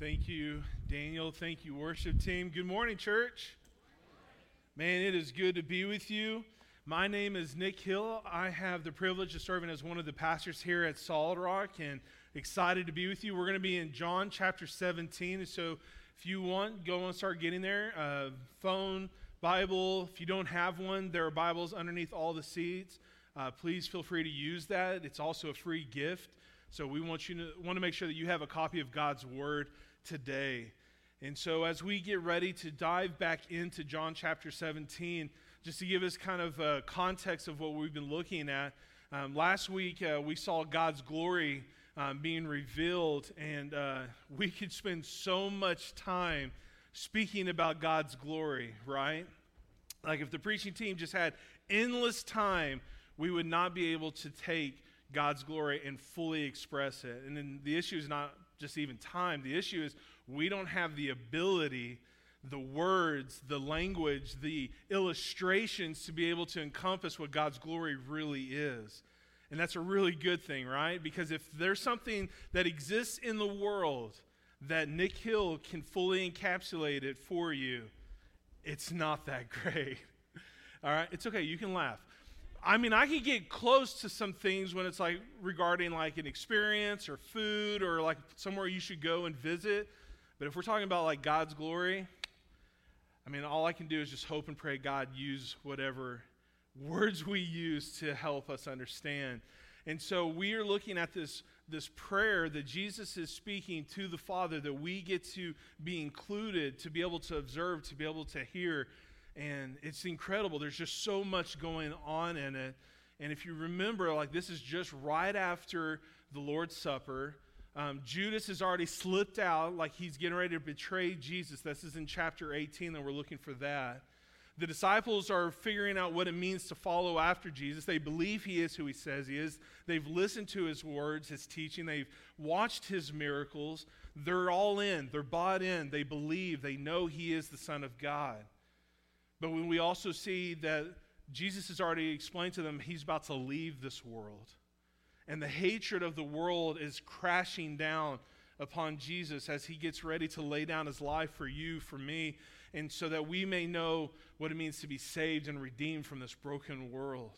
Thank you, Daniel. Thank you, worship team. Good morning, church. Man, it is good to be with you. My name is Nick Hill. I have the privilege of serving as one of the pastors here at Solid Rock and excited to be with you. We're going to be in John chapter 17. So if you want, go and start getting there. Uh, phone, Bible. If you don't have one, there are Bibles underneath all the seats. Uh, please feel free to use that. It's also a free gift. So we want you to want to make sure that you have a copy of God's Word today. And so, as we get ready to dive back into John chapter 17, just to give us kind of a context of what we've been looking at, um, last week uh, we saw God's glory um, being revealed, and uh, we could spend so much time speaking about God's glory, right? Like, if the preaching team just had endless time, we would not be able to take God's glory and fully express it. And then the issue is not just even time. The issue is we don't have the ability, the words, the language, the illustrations to be able to encompass what God's glory really is. And that's a really good thing, right? Because if there's something that exists in the world that Nick Hill can fully encapsulate it for you, it's not that great. All right? It's okay. You can laugh. I mean, I can get close to some things when it's like regarding like an experience or food or like somewhere you should go and visit. But if we're talking about like God's glory, I mean, all I can do is just hope and pray God use whatever words we use to help us understand. And so we are looking at this, this prayer that Jesus is speaking to the Father that we get to be included, to be able to observe, to be able to hear and it's incredible. There's just so much going on in it. And if you remember, like this is just right after the Lord's Supper. Um, Judas has already slipped out, like he's getting ready to betray Jesus. This is in chapter 18, and we're looking for that. The disciples are figuring out what it means to follow after Jesus. They believe he is who he says he is. They've listened to his words, his teaching. They've watched his miracles. They're all in. They're bought in. They believe. They know he is the Son of God. But when we also see that Jesus has already explained to them he's about to leave this world. And the hatred of the world is crashing down upon Jesus as he gets ready to lay down his life for you, for me, and so that we may know what it means to be saved and redeemed from this broken world.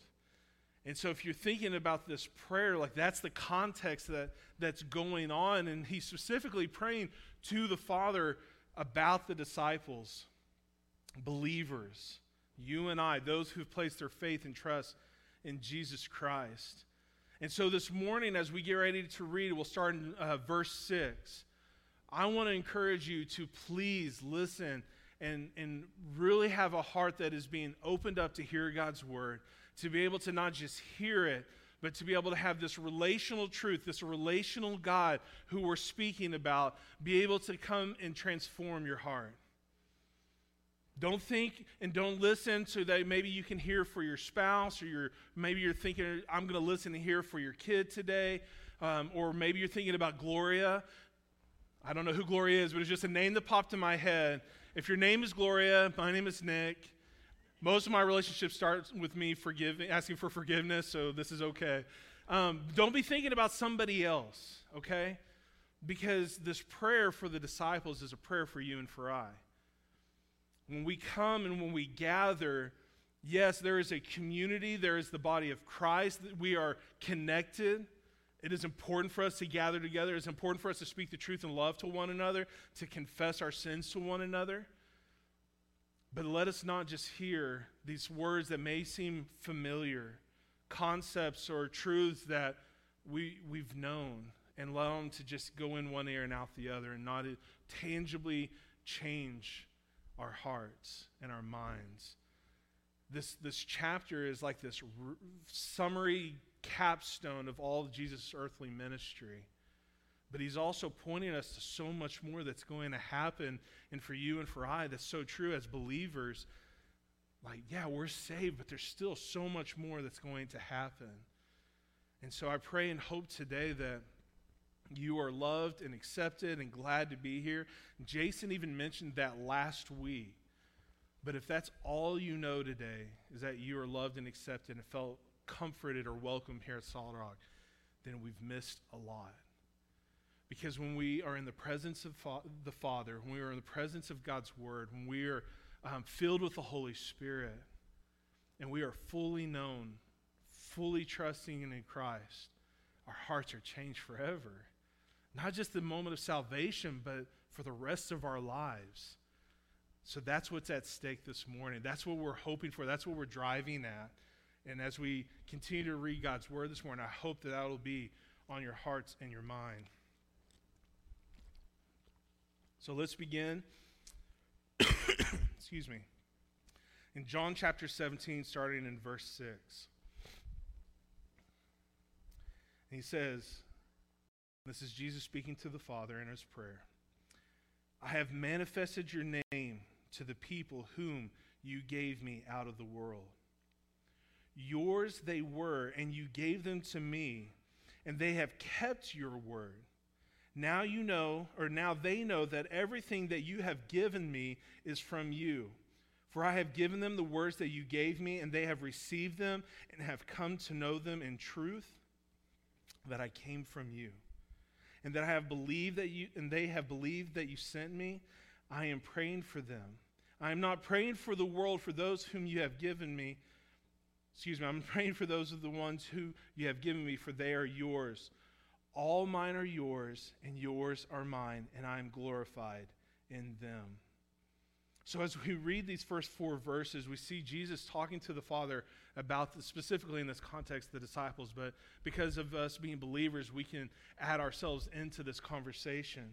And so if you're thinking about this prayer, like that's the context that, that's going on. And he's specifically praying to the Father about the disciples believers, you and I, those who've placed their faith and trust in Jesus Christ. And so this morning, as we get ready to read, we'll start in uh, verse 6. I want to encourage you to please listen and, and really have a heart that is being opened up to hear God's word, to be able to not just hear it, but to be able to have this relational truth, this relational God who we're speaking about, be able to come and transform your heart. Don't think and don't listen so that maybe you can hear for your spouse, or maybe you're thinking, I'm going to listen and hear for your kid today, um, or maybe you're thinking about Gloria. I don't know who Gloria is, but it's just a name that popped in my head. If your name is Gloria, my name is Nick. Most of my relationships start with me forgiving, asking for forgiveness, so this is okay. Um, don't be thinking about somebody else, okay? Because this prayer for the disciples is a prayer for you and for I. When we come and when we gather, yes, there is a community, there is the body of Christ, we are connected. It is important for us to gather together. It's important for us to speak the truth and love to one another, to confess our sins to one another. But let us not just hear these words that may seem familiar, concepts or truths that we, we've known, and allow them to just go in one ear and out the other and not tangibly change our hearts and our minds. This, this chapter is like this r- summary capstone of all of Jesus' earthly ministry. But he's also pointing us to so much more that's going to happen, and for you and for I, that's so true as believers. Like, yeah, we're saved, but there's still so much more that's going to happen. And so I pray and hope today that you are loved and accepted and glad to be here. Jason even mentioned that last week. But if that's all you know today, is that you are loved and accepted and felt comforted or welcome here at Solid Rock, then we've missed a lot. Because when we are in the presence of fa- the Father, when we are in the presence of God's Word, when we are um, filled with the Holy Spirit, and we are fully known, fully trusting in Christ, our hearts are changed forever. Not just the moment of salvation, but for the rest of our lives. So that's what's at stake this morning. That's what we're hoping for. That's what we're driving at. And as we continue to read God's word this morning, I hope that that will be on your hearts and your mind. So let's begin. Excuse me. In John chapter 17, starting in verse 6. he says, This is Jesus speaking to the Father in his prayer. I have manifested your name to the people whom you gave me out of the world. Yours they were, and you gave them to me, and they have kept your word. Now you know, or now they know that everything that you have given me is from you. For I have given them the words that you gave me, and they have received them and have come to know them in truth that I came from you. And that I have believed that you and they have believed that you sent me. I am praying for them. I am not praying for the world, for those whom you have given me. Excuse me, I'm praying for those of the ones who you have given me, for they are yours. All mine are yours, and yours are mine, and I am glorified in them. So, as we read these first four verses, we see Jesus talking to the Father about, the, specifically in this context, the disciples. But because of us being believers, we can add ourselves into this conversation.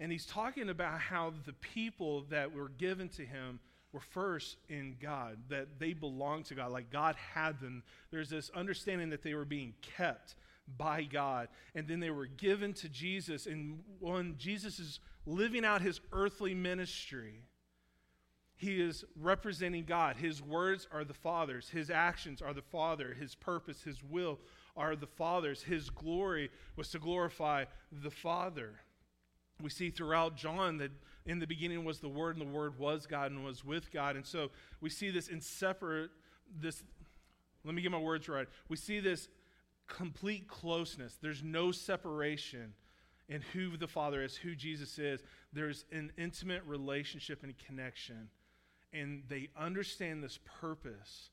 And he's talking about how the people that were given to him were first in God, that they belonged to God, like God had them. There's this understanding that they were being kept by God. And then they were given to Jesus. And when Jesus is living out his earthly ministry, he is representing God. His words are the Father's, his actions are the Father, his purpose, his will are the Father's. His glory was to glorify the Father. We see throughout John that in the beginning was the Word, and the Word was God and was with God. And so we see this inseparate, this, let me get my words right. We see this complete closeness. There's no separation in who the Father is, who Jesus is. There's an intimate relationship and connection. And they understand this purpose,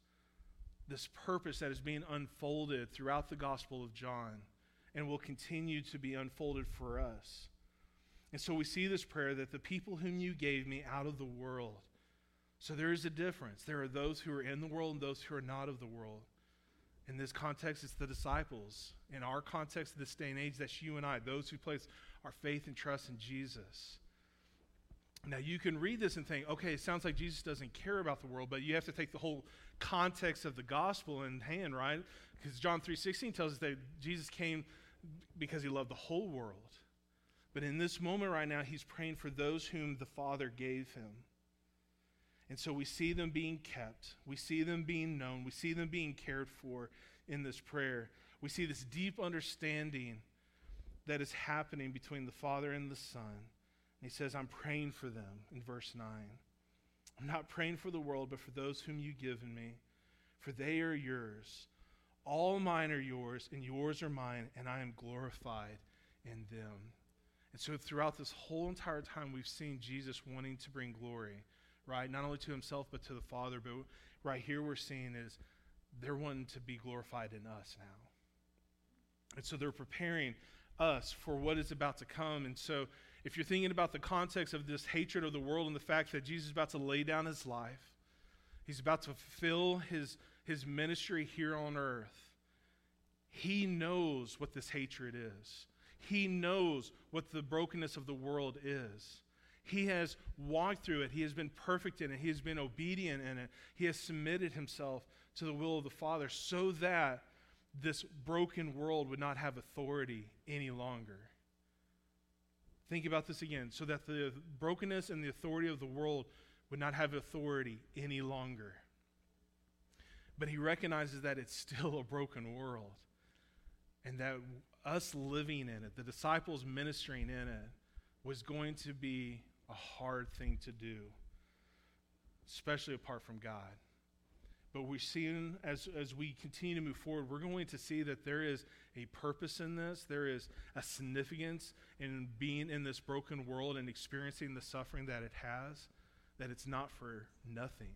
this purpose that is being unfolded throughout the Gospel of John and will continue to be unfolded for us. And so we see this prayer that the people whom you gave me out of the world. So there is a difference. There are those who are in the world and those who are not of the world. In this context, it's the disciples. In our context, this day and age, that's you and I, those who place our faith and trust in Jesus. Now, you can read this and think, okay, it sounds like Jesus doesn't care about the world, but you have to take the whole context of the gospel in hand, right? Because John 3.16 tells us that Jesus came because he loved the whole world. But in this moment right now, he's praying for those whom the Father gave him. And so we see them being kept. We see them being known. We see them being cared for in this prayer. We see this deep understanding that is happening between the Father and the Son. He says, I'm praying for them in verse 9. I'm not praying for the world, but for those whom you've given me, for they are yours. All mine are yours, and yours are mine, and I am glorified in them. And so, throughout this whole entire time, we've seen Jesus wanting to bring glory right? Not only to himself, but to the Father. But right here, we're seeing is they're wanting to be glorified in us now. And so they're preparing us for what is about to come. And so, if you're thinking about the context of this hatred of the world and the fact that Jesus is about to lay down his life, he's about to fulfill his, his ministry here on earth, he knows what this hatred is. He knows what the brokenness of the world is. He has walked through it. He has been perfect in it. He has been obedient in it. He has submitted himself to the will of the Father so that this broken world would not have authority any longer. Think about this again so that the brokenness and the authority of the world would not have authority any longer. But he recognizes that it's still a broken world and that us living in it, the disciples ministering in it, was going to be a hard thing to do, especially apart from God. But we're seeing as, as we continue to move forward, we're going to see that there is a purpose in this. There is a significance in being in this broken world and experiencing the suffering that it has, that it's not for nothing.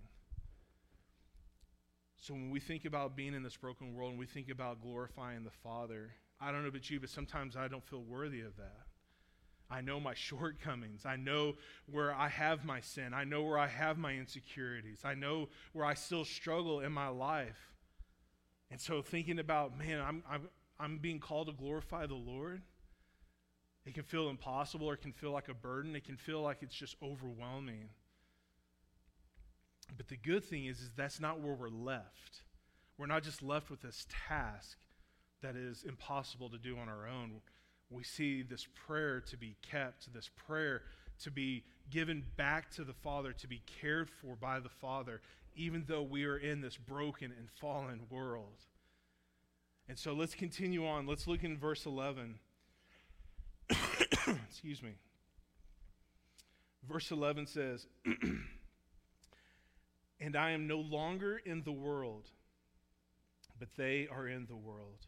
So when we think about being in this broken world and we think about glorifying the Father, I don't know about you, but sometimes I don't feel worthy of that. I know my shortcomings. I know where I have my sin. I know where I have my insecurities. I know where I still struggle in my life. And so thinking about, man, I'm, I'm, I'm being called to glorify the Lord. It can feel impossible or it can feel like a burden. It can feel like it's just overwhelming. But the good thing is, is that's not where we're left. We're not just left with this task that is impossible to do on our own we see this prayer to be kept, this prayer to be given back to the Father, to be cared for by the Father, even though we are in this broken and fallen world. And so let's continue on. Let's look in verse 11. Excuse me. Verse 11 says, And I am no longer in the world, but they are in the world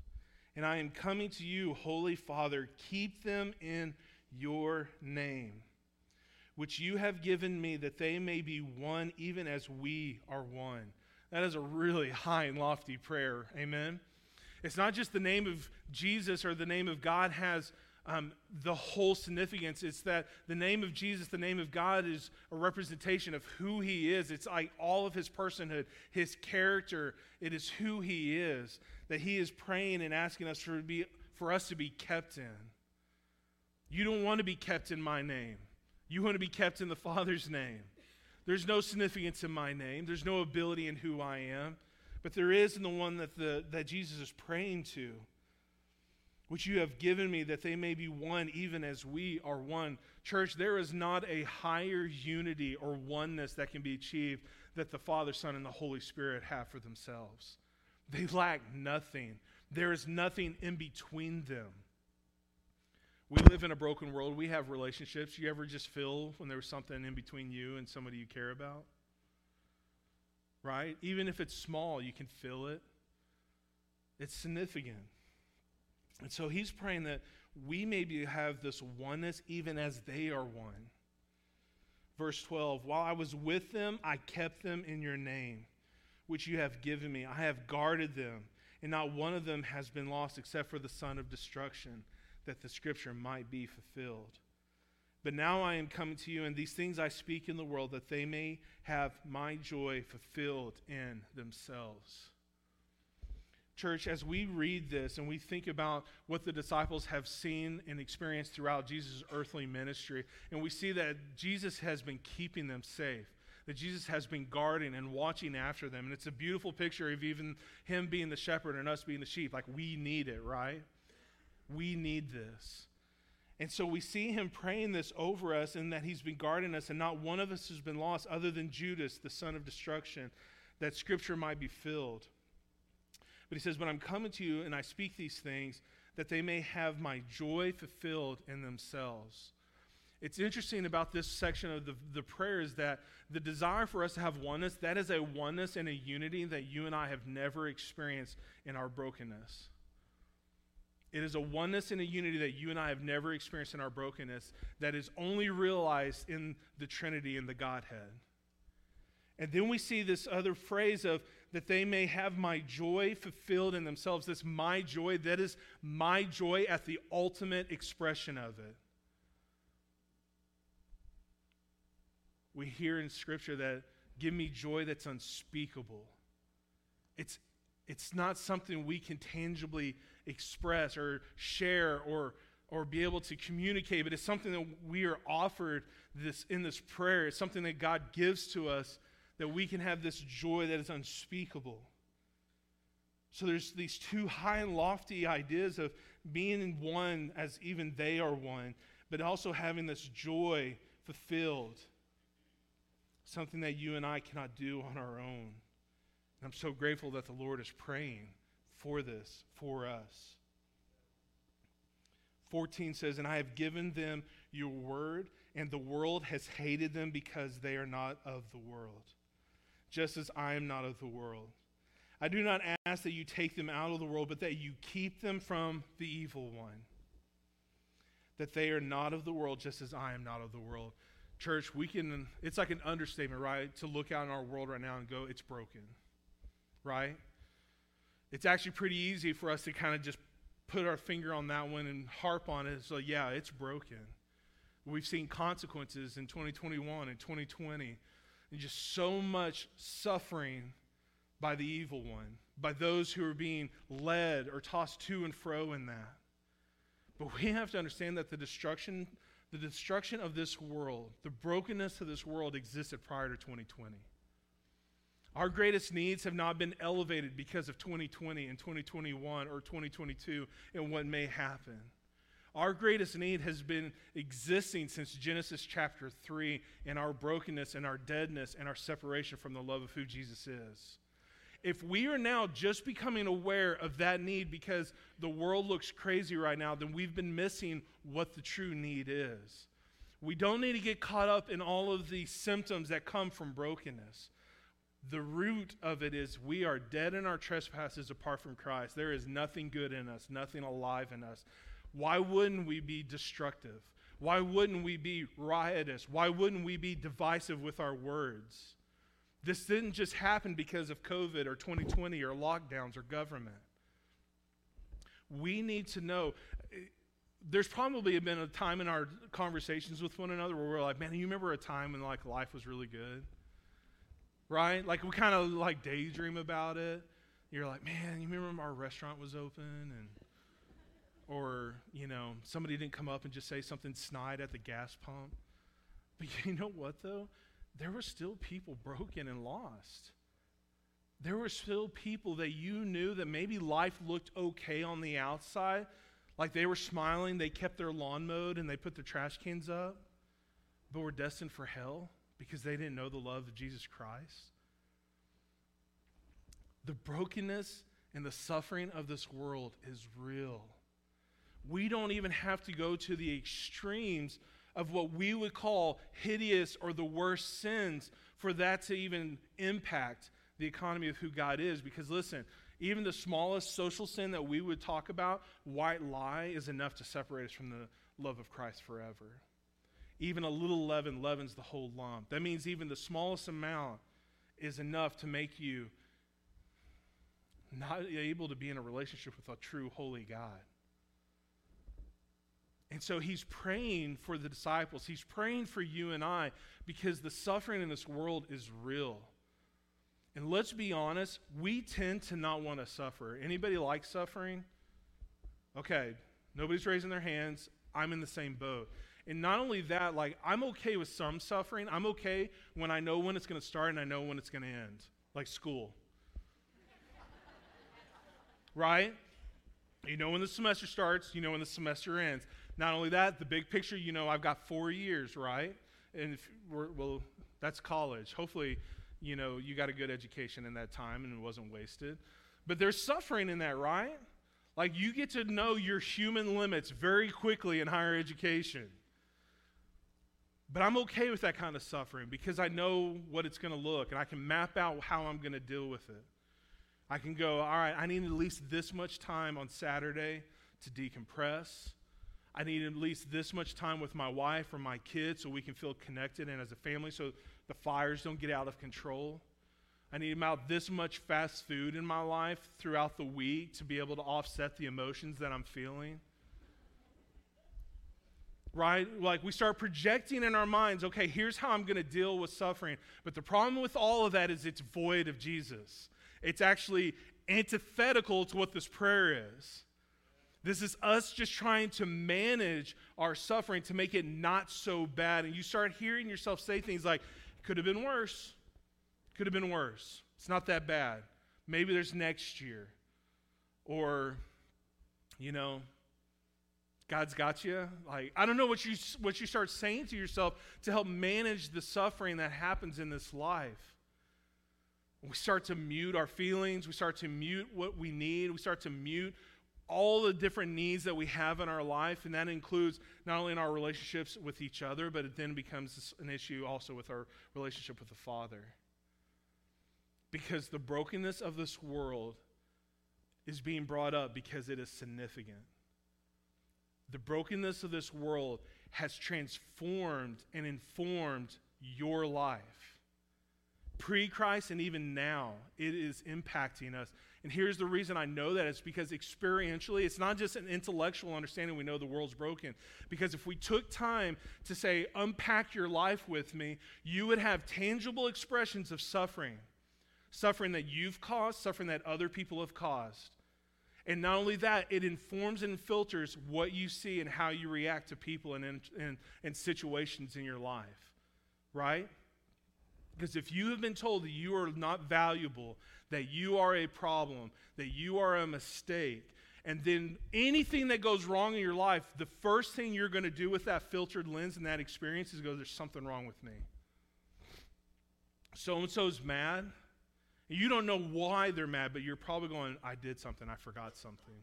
and I am coming to you, Holy Father. Keep them in your name, which you have given me, that they may be one, even as we are one. That is a really high and lofty prayer. Amen. It's not just the name of Jesus or the name of God has um, the whole significance. It's that the name of Jesus, the name of God, is a representation of who He is. It's like all of His personhood, His character. It is who He is that He is praying and asking us for, be, for us to be kept in. You don't want to be kept in my name. You want to be kept in the Father's name. There's no significance in my name. There's no ability in who I am. But there is in the one that, the, that Jesus is praying to which you have given me, that they may be one, even as we are one. Church, there is not a higher unity or oneness that can be achieved that the Father, Son, and the Holy Spirit have for themselves. They lack nothing, there is nothing in between them. We live in a broken world. We have relationships. You ever just feel when there's something in between you and somebody you care about? Right? Even if it's small, you can feel it. It's significant. And so he's praying that we maybe have this oneness even as they are one. Verse 12 While I was with them, I kept them in your name, which you have given me. I have guarded them, and not one of them has been lost except for the son of destruction, that the scripture might be fulfilled. But now I am coming to you, and these things I speak in the world, that they may have my joy fulfilled in themselves. Church, as we read this and we think about what the disciples have seen and experienced throughout Jesus' earthly ministry, and we see that Jesus has been keeping them safe, that Jesus has been guarding and watching after them. And it's a beautiful picture of even Him being the shepherd and us being the sheep. Like we need it, right? We need this. And so we see Him praying this over us and that He's been guarding us, and not one of us has been lost other than Judas, the son of destruction, that Scripture might be filled. But he says, But I'm coming to you and I speak these things that they may have my joy fulfilled in themselves. It's interesting about this section of the, the prayer is that the desire for us to have oneness, that is a oneness and a unity that you and I have never experienced in our brokenness. It is a oneness and a unity that you and I have never experienced in our brokenness that is only realized in the Trinity and the Godhead. And then we see this other phrase of that they may have my joy fulfilled in themselves. This my joy, that is my joy at the ultimate expression of it. We hear in Scripture that give me joy that's unspeakable. It's, it's not something we can tangibly express or share or, or be able to communicate, but it's something that we are offered this, in this prayer. It's something that God gives to us that we can have this joy that is unspeakable. So there's these two high and lofty ideas of being in one as even they are one, but also having this joy fulfilled. Something that you and I cannot do on our own. And I'm so grateful that the Lord is praying for this for us. 14 says, And I have given them your word, and the world has hated them because they are not of the world just as I am not of the world. I do not ask that you take them out of the world, but that you keep them from the evil one. That they are not of the world, just as I am not of the world. Church, we can, it's like an understatement, right? To look out in our world right now and go, it's broken, right? It's actually pretty easy for us to kind of just put our finger on that one and harp on it. So, yeah, it's broken. We've seen consequences in 2021 and 2020, and just so much suffering by the evil one, by those who are being led or tossed to and fro in that. But we have to understand that the destruction, the destruction of this world, the brokenness of this world existed prior to 2020. Our greatest needs have not been elevated because of 2020 and 2021 or 2022 and what may happen. Our greatest need has been existing since Genesis chapter 3 and our brokenness and our deadness and our separation from the love of who Jesus is. If we are now just becoming aware of that need because the world looks crazy right now, then we've been missing what the true need is. We don't need to get caught up in all of the symptoms that come from brokenness. The root of it is we are dead in our trespasses apart from Christ. There is nothing good in us, nothing alive in us. Why wouldn't we be destructive? Why wouldn't we be riotous? Why wouldn't we be divisive with our words? This didn't just happen because of COVID or 2020 or lockdowns or government. We need to know. There's probably been a time in our conversations with one another where we're like, man, you remember a time when like life was really good? Right? Like we kind of like daydream about it. You're like, man, you remember our restaurant was open and or, you know, somebody didn't come up and just say something snide at the gas pump. But you know what, though? There were still people broken and lost. There were still people that you knew that maybe life looked okay on the outside, like they were smiling, they kept their lawn mowed, and they put their trash cans up, but were destined for hell because they didn't know the love of Jesus Christ. The brokenness and the suffering of this world is real we don't even have to go to the extremes of what we would call hideous or the worst sins for that to even impact the economy of who God is. Because listen, even the smallest social sin that we would talk about, white lie, is enough to separate us from the love of Christ forever. Even a little leaven leavens the whole lump. That means even the smallest amount is enough to make you not able to be in a relationship with a true, holy God. And so he's praying for the disciples. He's praying for you and I because the suffering in this world is real. And let's be honest, we tend to not want to suffer. Anybody like suffering? Okay, nobody's raising their hands. I'm in the same boat. And not only that, like I'm okay with some suffering. I'm okay when I know when it's going to start and I know when it's going to end, like school. right? You know when the semester starts, you know when the semester ends. Not only that, the big picture, you know, I've got four years, right? And well, that's college. Hopefully, you know, you got a good education in that time and it wasn't wasted. But there's suffering in that, right? Like you get to know your human limits very quickly in higher education. But I'm okay with that kind of suffering because I know what it's going to look and I can map out how I'm going to deal with it. I can go, all right, I need at least this much time on Saturday to decompress. I need at least this much time with my wife or my kids so we can feel connected and as a family so the fires don't get out of control. I need about this much fast food in my life throughout the week to be able to offset the emotions that I'm feeling. Right? Like we start projecting in our minds, okay, here's how I'm going to deal with suffering. But the problem with all of that is it's void of Jesus. It's actually antithetical to what this prayer is. This is us just trying to manage our suffering to make it not so bad. And you start hearing yourself say things like, could have been worse. Could have been worse. It's not that bad. Maybe there's next year. Or, you know, God's got you. Like, I don't know what you, what you start saying to yourself to help manage the suffering that happens in this life. We start to mute our feelings. We start to mute what we need. We start to mute all the different needs that we have in our life, and that includes not only in our relationships with each other, but it then becomes an issue also with our relationship with the Father. because the brokenness of this world is being brought up because it is significant. The brokenness of this world has transformed and informed your life. Pre Christ and even now, it is impacting us. And here's the reason I know that it's because experientially, it's not just an intellectual understanding we know the world's broken. Because if we took time to say, unpack your life with me, you would have tangible expressions of suffering suffering that you've caused, suffering that other people have caused. And not only that, it informs and filters what you see and how you react to people and, and, and situations in your life, right? Because if you have been told that you are not valuable, that you are a problem, that you are a mistake, and then anything that goes wrong in your life, the first thing you're going to do with that filtered lens and that experience is go, there's something wrong with me. So and so's mad. You don't know why they're mad, but you're probably going, I did something, I forgot something.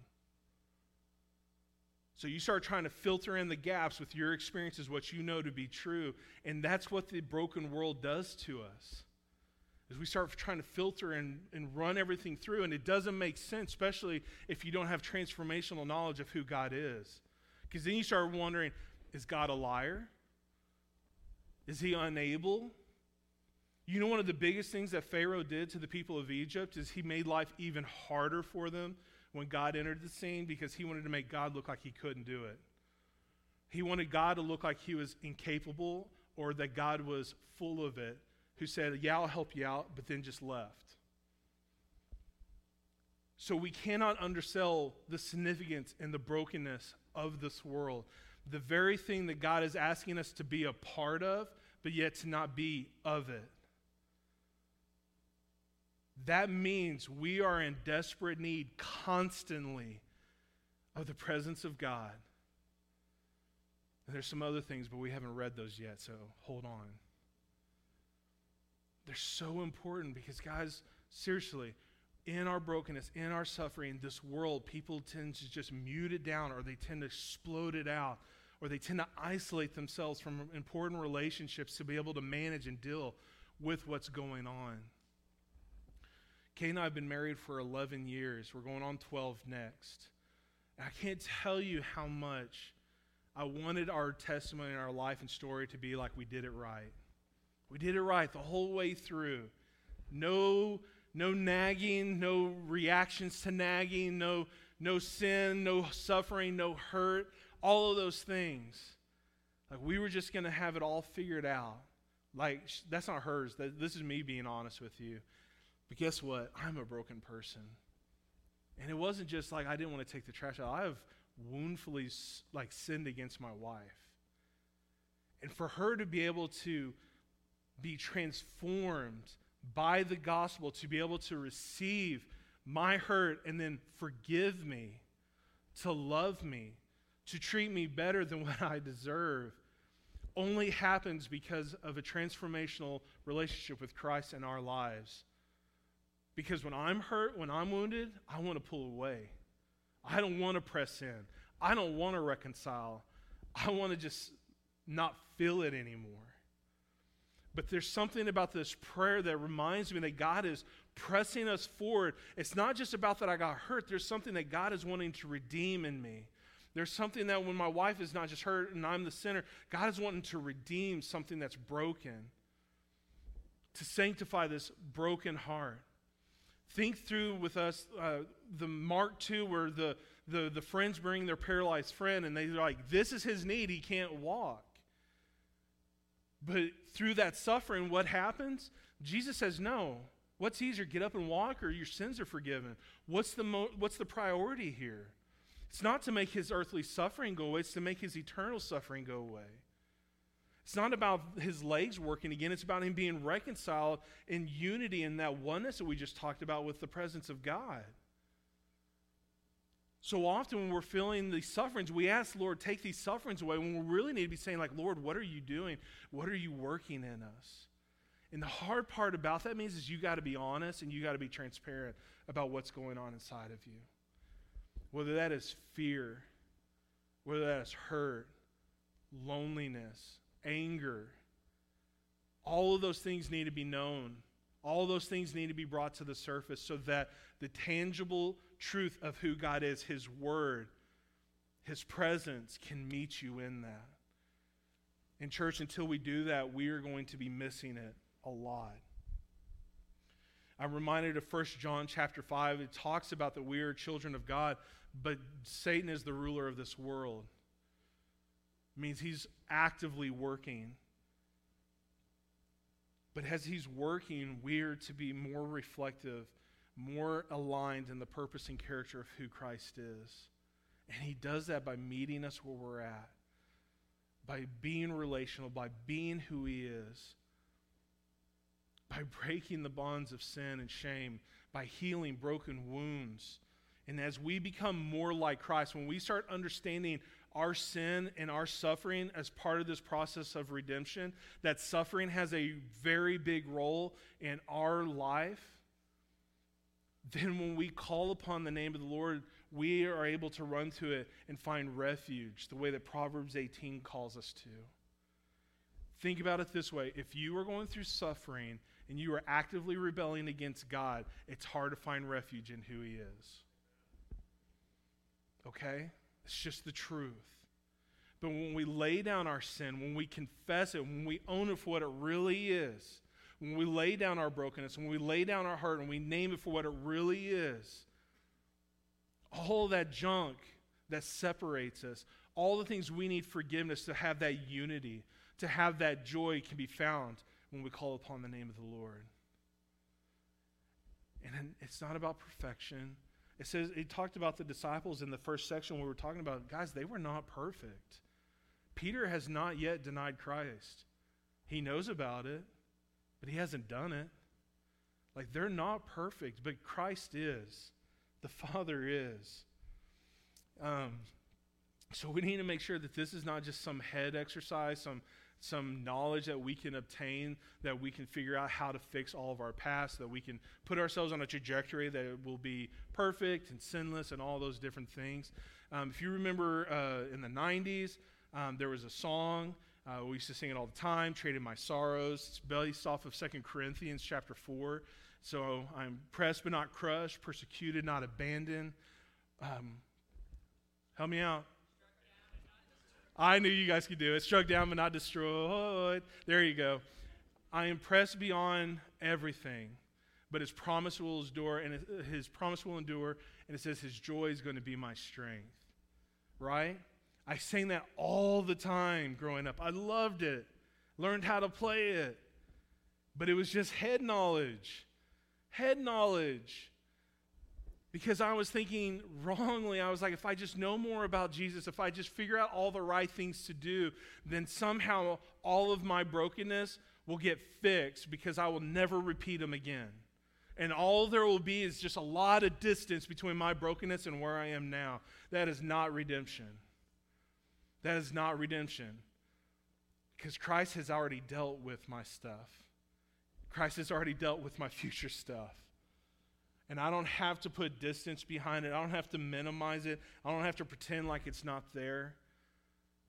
So you start trying to filter in the gaps with your experiences, what you know to be true. And that's what the broken world does to us. Is we start trying to filter and, and run everything through, and it doesn't make sense, especially if you don't have transformational knowledge of who God is. Because then you start wondering, is God a liar? Is he unable? You know, one of the biggest things that Pharaoh did to the people of Egypt is he made life even harder for them when God entered the scene because he wanted to make God look like he couldn't do it. He wanted God to look like he was incapable or that God was full of it, who said, Yeah, I'll help you out, but then just left. So we cannot undersell the significance and the brokenness of this world. The very thing that God is asking us to be a part of, but yet to not be of it. That means we are in desperate need constantly of the presence of God. And there's some other things, but we haven't read those yet, so hold on. They're so important because, guys, seriously, in our brokenness, in our suffering, this world, people tend to just mute it down or they tend to explode it out or they tend to isolate themselves from important relationships to be able to manage and deal with what's going on. Kay and I have been married for 11 years. We're going on 12 next. And I can't tell you how much I wanted our testimony and our life and story to be like we did it right. We did it right the whole way through. No, no nagging, no reactions to nagging, no, no sin, no suffering, no hurt, all of those things. Like we were just going to have it all figured out. Like that's not hers. This is me being honest with you. But guess what? I'm a broken person. And it wasn't just like I didn't want to take the trash out. I have woundfully like sinned against my wife. And for her to be able to be transformed by the gospel, to be able to receive my hurt and then forgive me, to love me, to treat me better than what I deserve, only happens because of a transformational relationship with Christ in our lives. Because when I'm hurt, when I'm wounded, I want to pull away. I don't want to press in. I don't want to reconcile. I want to just not feel it anymore. But there's something about this prayer that reminds me that God is pressing us forward. It's not just about that I got hurt, there's something that God is wanting to redeem in me. There's something that when my wife is not just hurt and I'm the sinner, God is wanting to redeem something that's broken, to sanctify this broken heart. Think through with us uh, the Mark 2 where the, the, the friends bring their paralyzed friend and they're like, this is his need, he can't walk. But through that suffering, what happens? Jesus says, no. What's easier, get up and walk or your sins are forgiven? What's the, mo- what's the priority here? It's not to make his earthly suffering go away, it's to make his eternal suffering go away. It's not about his legs working again. It's about him being reconciled in unity and that oneness that we just talked about with the presence of God. So often when we're feeling these sufferings, we ask, Lord, take these sufferings away when we really need to be saying, like, Lord, what are you doing? What are you working in us? And the hard part about that means is you got to be honest and you got to be transparent about what's going on inside of you. Whether that is fear, whether that is hurt, loneliness, anger. All of those things need to be known All those things need to be brought to the surface so that the tangible truth of who God is, His Word, His presence, can meet you in that. In church, until we do that, we are going to be missing it a lot. I'm reminded of 1 John chapter 5. It talks about that we are children of God, but Satan is the ruler of this world. Means he's actively working. But as he's working, we're to be more reflective, more aligned in the purpose and character of who Christ is. And he does that by meeting us where we're at, by being relational, by being who he is by breaking the bonds of sin and shame, by healing broken wounds. And as we become more like Christ, when we start understanding our sin and our suffering as part of this process of redemption, that suffering has a very big role in our life, then when we call upon the name of the Lord, we are able to run to it and find refuge, the way that Proverbs 18 calls us to. Think about it this way if you are going through suffering and you are actively rebelling against God, it's hard to find refuge in who He is. Okay? It's just the truth. But when we lay down our sin, when we confess it, when we own it for what it really is, when we lay down our brokenness, when we lay down our heart and we name it for what it really is, all that junk that separates us, all the things we need forgiveness to have that unity, to have that joy can be found when we call upon the name of the Lord. And it's not about perfection. It says, it talked about the disciples in the first section we were talking about. Guys, they were not perfect. Peter has not yet denied Christ. He knows about it, but he hasn't done it. Like, they're not perfect, but Christ is. The Father is. Um, so we need to make sure that this is not just some head exercise, some some knowledge that we can obtain, that we can figure out how to fix all of our past, that we can put ourselves on a trajectory that will be perfect and sinless and all those different things. Um, if you remember uh, in the 90s, um, there was a song. Uh, we used to sing it all the time, Trading My Sorrows. It's based off of Second Corinthians chapter 4. So I'm pressed but not crushed, persecuted, not abandoned. Um, help me out. I knew you guys could do it. Struck down but not destroyed. There you go. I am pressed beyond everything, but his promise will endure, and uh, his promise will endure, and it says his joy is going to be my strength. Right? I sang that all the time growing up. I loved it. Learned how to play it. But it was just head knowledge. Head knowledge because I was thinking wrongly. I was like, if I just know more about Jesus, if I just figure out all the right things to do, then somehow all of my brokenness will get fixed because I will never repeat them again. And all there will be is just a lot of distance between my brokenness and where I am now. That is not redemption. That is not redemption. Because Christ has already dealt with my stuff, Christ has already dealt with my future stuff. And I don't have to put distance behind it. I don't have to minimize it. I don't have to pretend like it's not there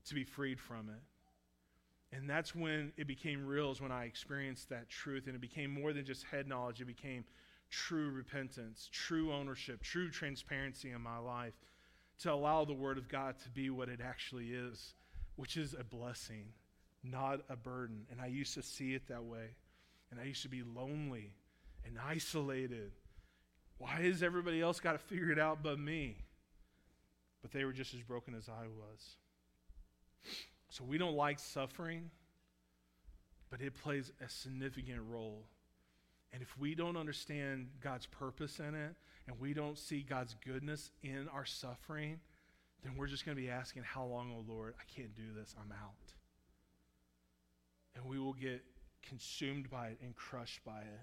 to be freed from it. And that's when it became real, is when I experienced that truth. And it became more than just head knowledge, it became true repentance, true ownership, true transparency in my life to allow the Word of God to be what it actually is, which is a blessing, not a burden. And I used to see it that way. And I used to be lonely and isolated why has everybody else got to figure it out but me? But they were just as broken as I was. So we don't like suffering, but it plays a significant role. And if we don't understand God's purpose in it, and we don't see God's goodness in our suffering, then we're just going to be asking, How long, oh Lord? I can't do this. I'm out. And we will get consumed by it and crushed by it.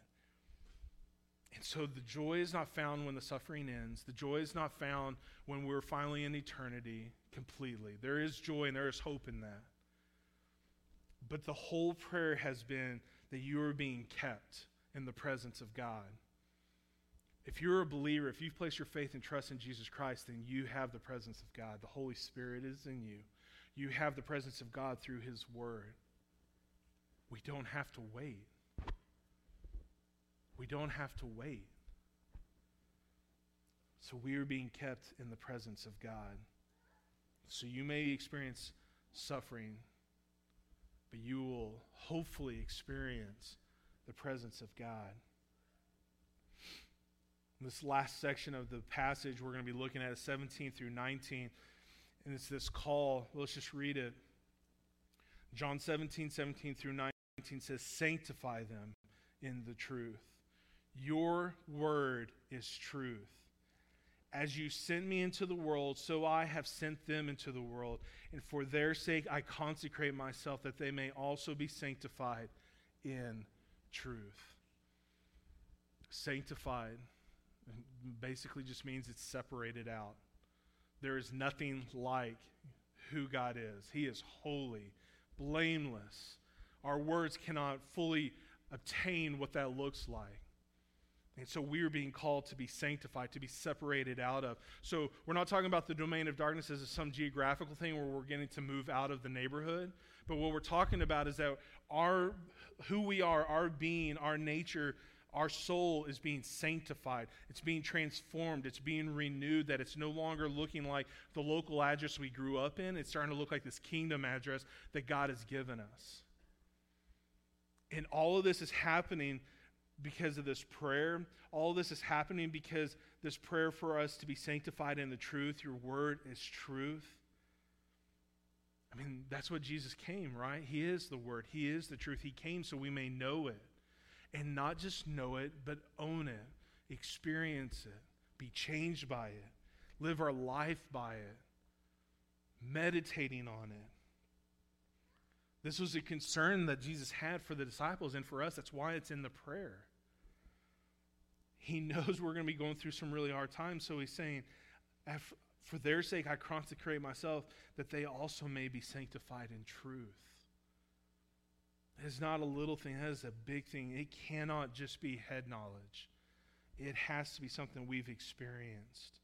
And so the joy is not found when the suffering ends. The joy is not found when we're finally in eternity completely. There is joy and there is hope in that. But the whole prayer has been that you are being kept in the presence of God. If you're a believer, if you've placed your faith and trust in Jesus Christ, then you have the presence of God. The Holy Spirit is in you. You have the presence of God through His Word. We don't have to wait. We don't have to wait. So we are being kept in the presence of God. So you may experience suffering, but you will hopefully experience the presence of God. This last section of the passage we're going to be looking at is 17 through 19. And it's this call. Let's just read it. John 17, 17 through 19 says, Sanctify them in the truth. Your word is truth. As you sent me into the world, so I have sent them into the world. And for their sake, I consecrate myself that they may also be sanctified in truth. Sanctified basically just means it's separated out. There is nothing like who God is. He is holy, blameless. Our words cannot fully obtain what that looks like. And so we are being called to be sanctified, to be separated out of. So we're not talking about the domain of darkness as some geographical thing where we're getting to move out of the neighborhood. But what we're talking about is that our who we are, our being, our nature, our soul is being sanctified. It's being transformed. It's being renewed, that it's no longer looking like the local address we grew up in. It's starting to look like this kingdom address that God has given us. And all of this is happening because of this prayer. All this is happening because this prayer for us to be sanctified in the truth, your word is truth. I mean, that's what Jesus came, right? He is the word, He is the truth. He came so we may know it. And not just know it, but own it, experience it, be changed by it, live our life by it, meditating on it. This was a concern that Jesus had for the disciples and for us. That's why it's in the prayer. He knows we're going to be going through some really hard times, so he's saying, For their sake, I consecrate myself that they also may be sanctified in truth. It's not a little thing, that is a big thing. It cannot just be head knowledge, it has to be something we've experienced.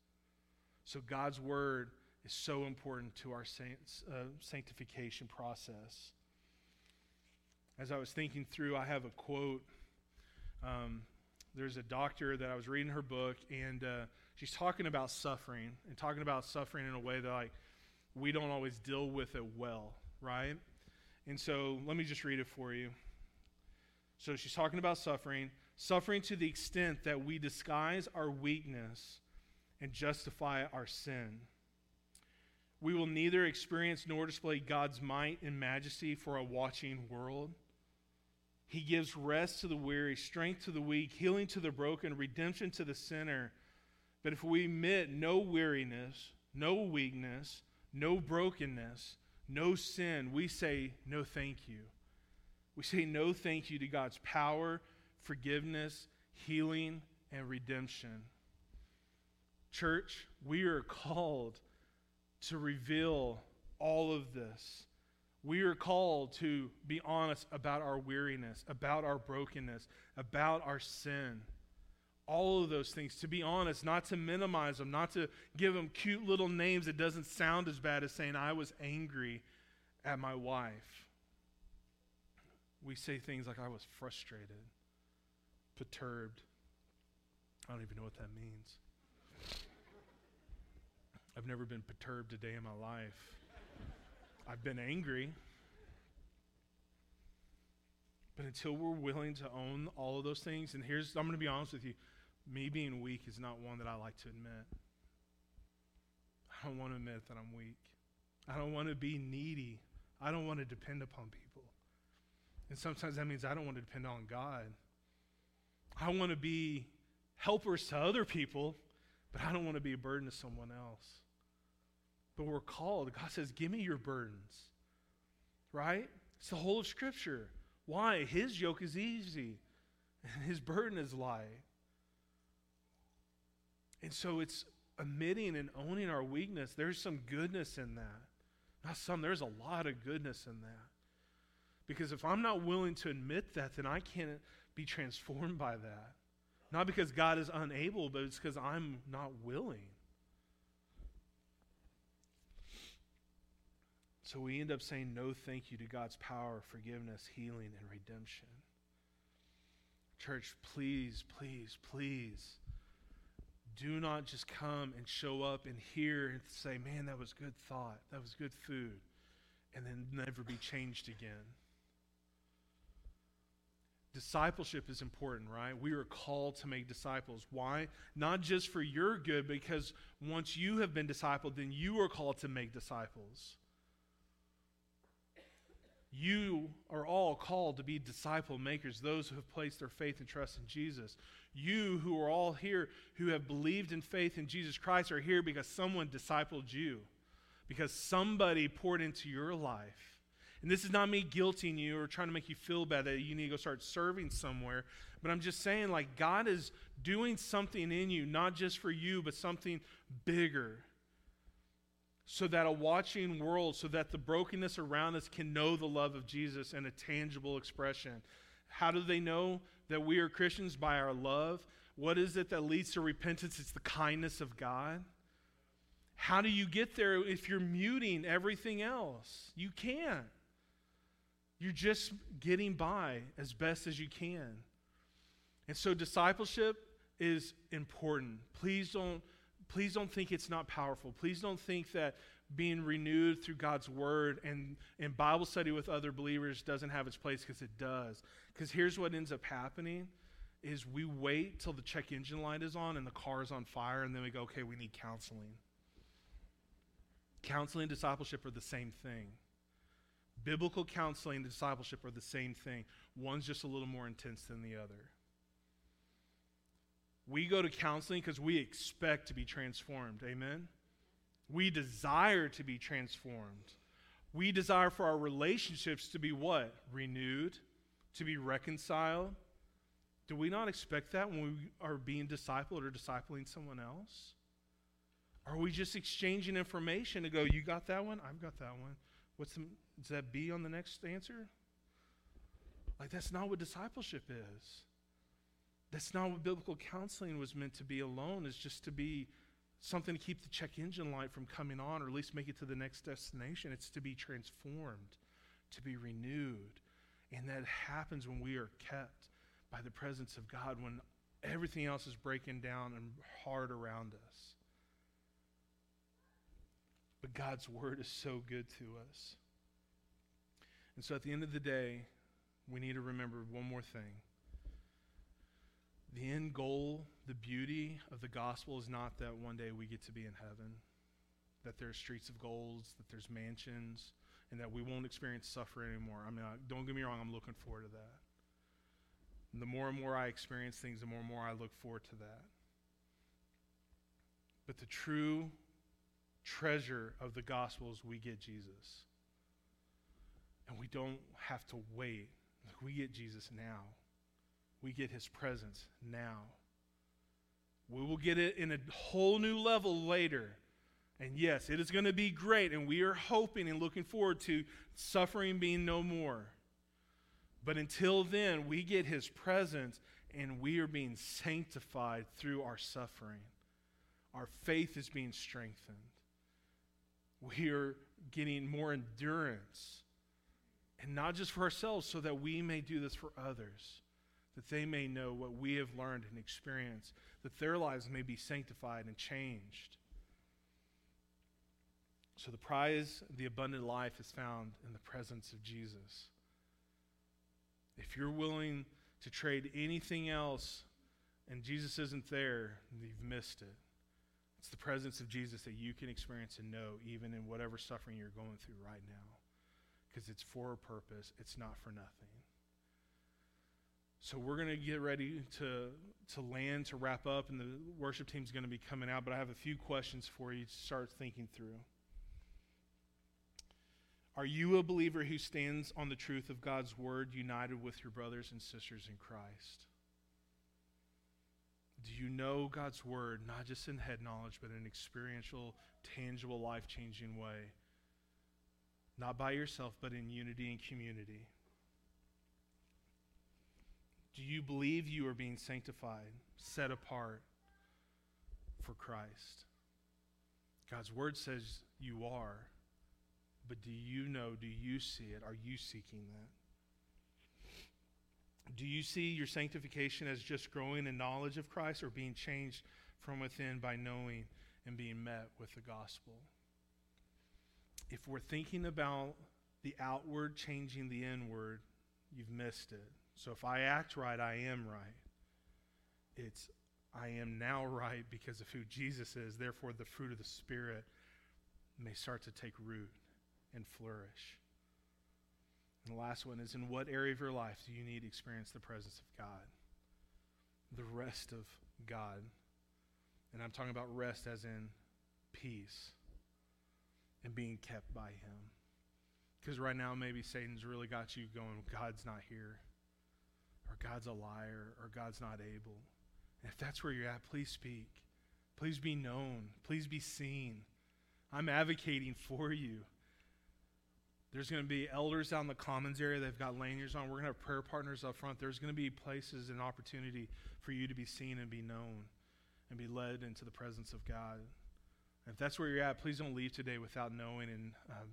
So, God's word is so important to our uh, sanctification process. As I was thinking through, I have a quote. Um, there's a doctor that I was reading her book, and uh, she's talking about suffering and talking about suffering in a way that like we don't always deal with it well, right? And so let me just read it for you. So she's talking about suffering, suffering to the extent that we disguise our weakness and justify our sin. We will neither experience nor display God's might and majesty for a watching world. He gives rest to the weary, strength to the weak, healing to the broken, redemption to the sinner. But if we admit no weariness, no weakness, no brokenness, no sin, we say no thank you. We say no thank you to God's power, forgiveness, healing, and redemption. Church, we are called to reveal all of this. We are called to be honest about our weariness, about our brokenness, about our sin all of those things, to be honest, not to minimize them, not to give them cute little names that doesn't sound as bad as saying, I was angry at my wife. We say things like, I was frustrated, perturbed. I don't even know what that means. I've never been perturbed a day in my life. I've been angry. But until we're willing to own all of those things, and here's, I'm going to be honest with you me being weak is not one that I like to admit. I don't want to admit that I'm weak. I don't want to be needy. I don't want to depend upon people. And sometimes that means I don't want to depend on God. I want to be helpers to other people, but I don't want to be a burden to someone else. But we're called. God says, Give me your burdens. Right? It's the whole of Scripture. Why? His yoke is easy, and his burden is light. And so it's admitting and owning our weakness. There's some goodness in that. Not some, there's a lot of goodness in that. Because if I'm not willing to admit that, then I can't be transformed by that. Not because God is unable, but it's because I'm not willing. So we end up saying no thank you to God's power, forgiveness, healing, and redemption. Church, please, please, please do not just come and show up and hear and say, man, that was good thought, that was good food, and then never be changed again. Discipleship is important, right? We are called to make disciples. Why? Not just for your good, because once you have been discipled, then you are called to make disciples. You are all called to be disciple makers, those who have placed their faith and trust in Jesus. You who are all here who have believed in faith in Jesus Christ are here because someone discipled you, because somebody poured into your life. And this is not me guilting you or trying to make you feel bad that you need to go start serving somewhere. But I'm just saying, like, God is doing something in you, not just for you, but something bigger. So that a watching world, so that the brokenness around us can know the love of Jesus in a tangible expression. How do they know that we are Christians? By our love. What is it that leads to repentance? It's the kindness of God. How do you get there if you're muting everything else? You can't. You're just getting by as best as you can. And so discipleship is important. Please don't please don't think it's not powerful. Please don't think that being renewed through God's word and in Bible study with other believers doesn't have its place because it does. Because here's what ends up happening is we wait till the check engine light is on and the car is on fire and then we go, okay, we need counseling. Counseling and discipleship are the same thing. Biblical counseling and discipleship are the same thing. One's just a little more intense than the other. We go to counseling because we expect to be transformed. Amen? We desire to be transformed. We desire for our relationships to be what? Renewed, to be reconciled. Do we not expect that when we are being discipled or discipling someone else? Are we just exchanging information to go, you got that one? I've got that one. What's the, is that B on the next answer? Like, that's not what discipleship is. That's not what biblical counseling was meant to be alone, is just to be something to keep the check engine light from coming on or at least make it to the next destination. It's to be transformed, to be renewed. And that happens when we are kept by the presence of God, when everything else is breaking down and hard around us. But God's word is so good to us. And so at the end of the day, we need to remember one more thing. The end goal, the beauty of the gospel is not that one day we get to be in heaven, that there's streets of golds, that there's mansions, and that we won't experience suffering anymore. I mean, don't get me wrong, I'm looking forward to that. And the more and more I experience things, the more and more I look forward to that. But the true treasure of the gospel is we get Jesus. And we don't have to wait. We get Jesus now. We get his presence now. We will get it in a whole new level later. And yes, it is going to be great. And we are hoping and looking forward to suffering being no more. But until then, we get his presence and we are being sanctified through our suffering. Our faith is being strengthened. We are getting more endurance. And not just for ourselves, so that we may do this for others, that they may know what we have learned and experienced, that their lives may be sanctified and changed. So the prize, the abundant life, is found in the presence of Jesus. If you're willing to trade anything else and Jesus isn't there, you've missed it. It's the presence of Jesus that you can experience and know, even in whatever suffering you're going through right now. Because it's for a purpose, it's not for nothing. So we're going to get ready to, to land, to wrap up, and the worship team's going to be coming out. But I have a few questions for you to start thinking through. Are you a believer who stands on the truth of God's word, united with your brothers and sisters in Christ? Do you know God's word, not just in head knowledge, but in an experiential, tangible, life changing way? Not by yourself, but in unity and community. Do you believe you are being sanctified, set apart for Christ? God's word says you are, but do you know, do you see it? Are you seeking that? Do you see your sanctification as just growing in knowledge of Christ or being changed from within by knowing and being met with the gospel? If we're thinking about the outward changing the inward, you've missed it. So if I act right, I am right. It's I am now right because of who Jesus is. Therefore, the fruit of the Spirit may start to take root and flourish. And the last one is in what area of your life do you need to experience the presence of God? The rest of God. And I'm talking about rest as in peace and being kept by Him. Because right now, maybe Satan's really got you going, God's not here, or God's a liar, or God's not able. And if that's where you're at, please speak. Please be known. Please be seen. I'm advocating for you. There's going to be elders down the commons area. They've got lanyards on. We're going to have prayer partners up front. There's going to be places and opportunity for you to be seen and be known and be led into the presence of God. And if that's where you're at, please don't leave today without knowing and um,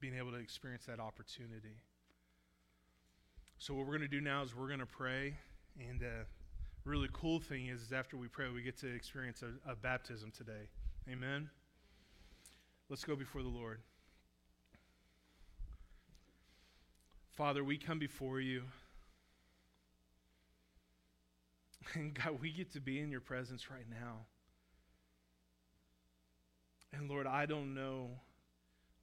being able to experience that opportunity. So, what we're going to do now is we're going to pray. And uh, really cool thing is, is, after we pray, we get to experience a, a baptism today. Amen. Let's go before the Lord. Father, we come before you. And God, we get to be in your presence right now. And Lord, I don't know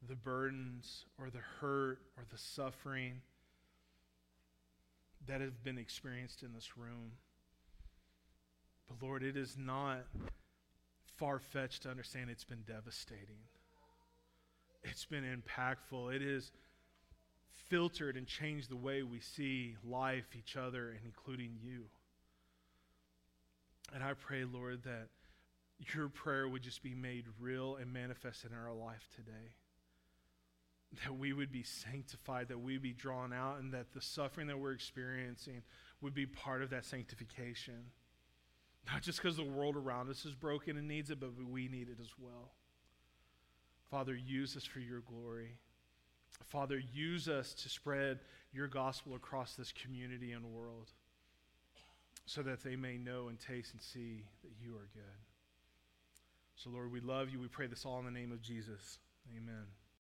the burdens or the hurt or the suffering that have been experienced in this room. But Lord, it is not far fetched to understand it's been devastating. It's been impactful. It is filtered and changed the way we see life, each other, and including you. And I pray, Lord, that your prayer would just be made real and manifest in our life today. That we would be sanctified, that we be drawn out, and that the suffering that we're experiencing would be part of that sanctification. Not just because the world around us is broken and needs it, but we need it as well. Father, use us for your glory. Father, use us to spread your gospel across this community and world so that they may know and taste and see that you are good. So, Lord, we love you. We pray this all in the name of Jesus. Amen.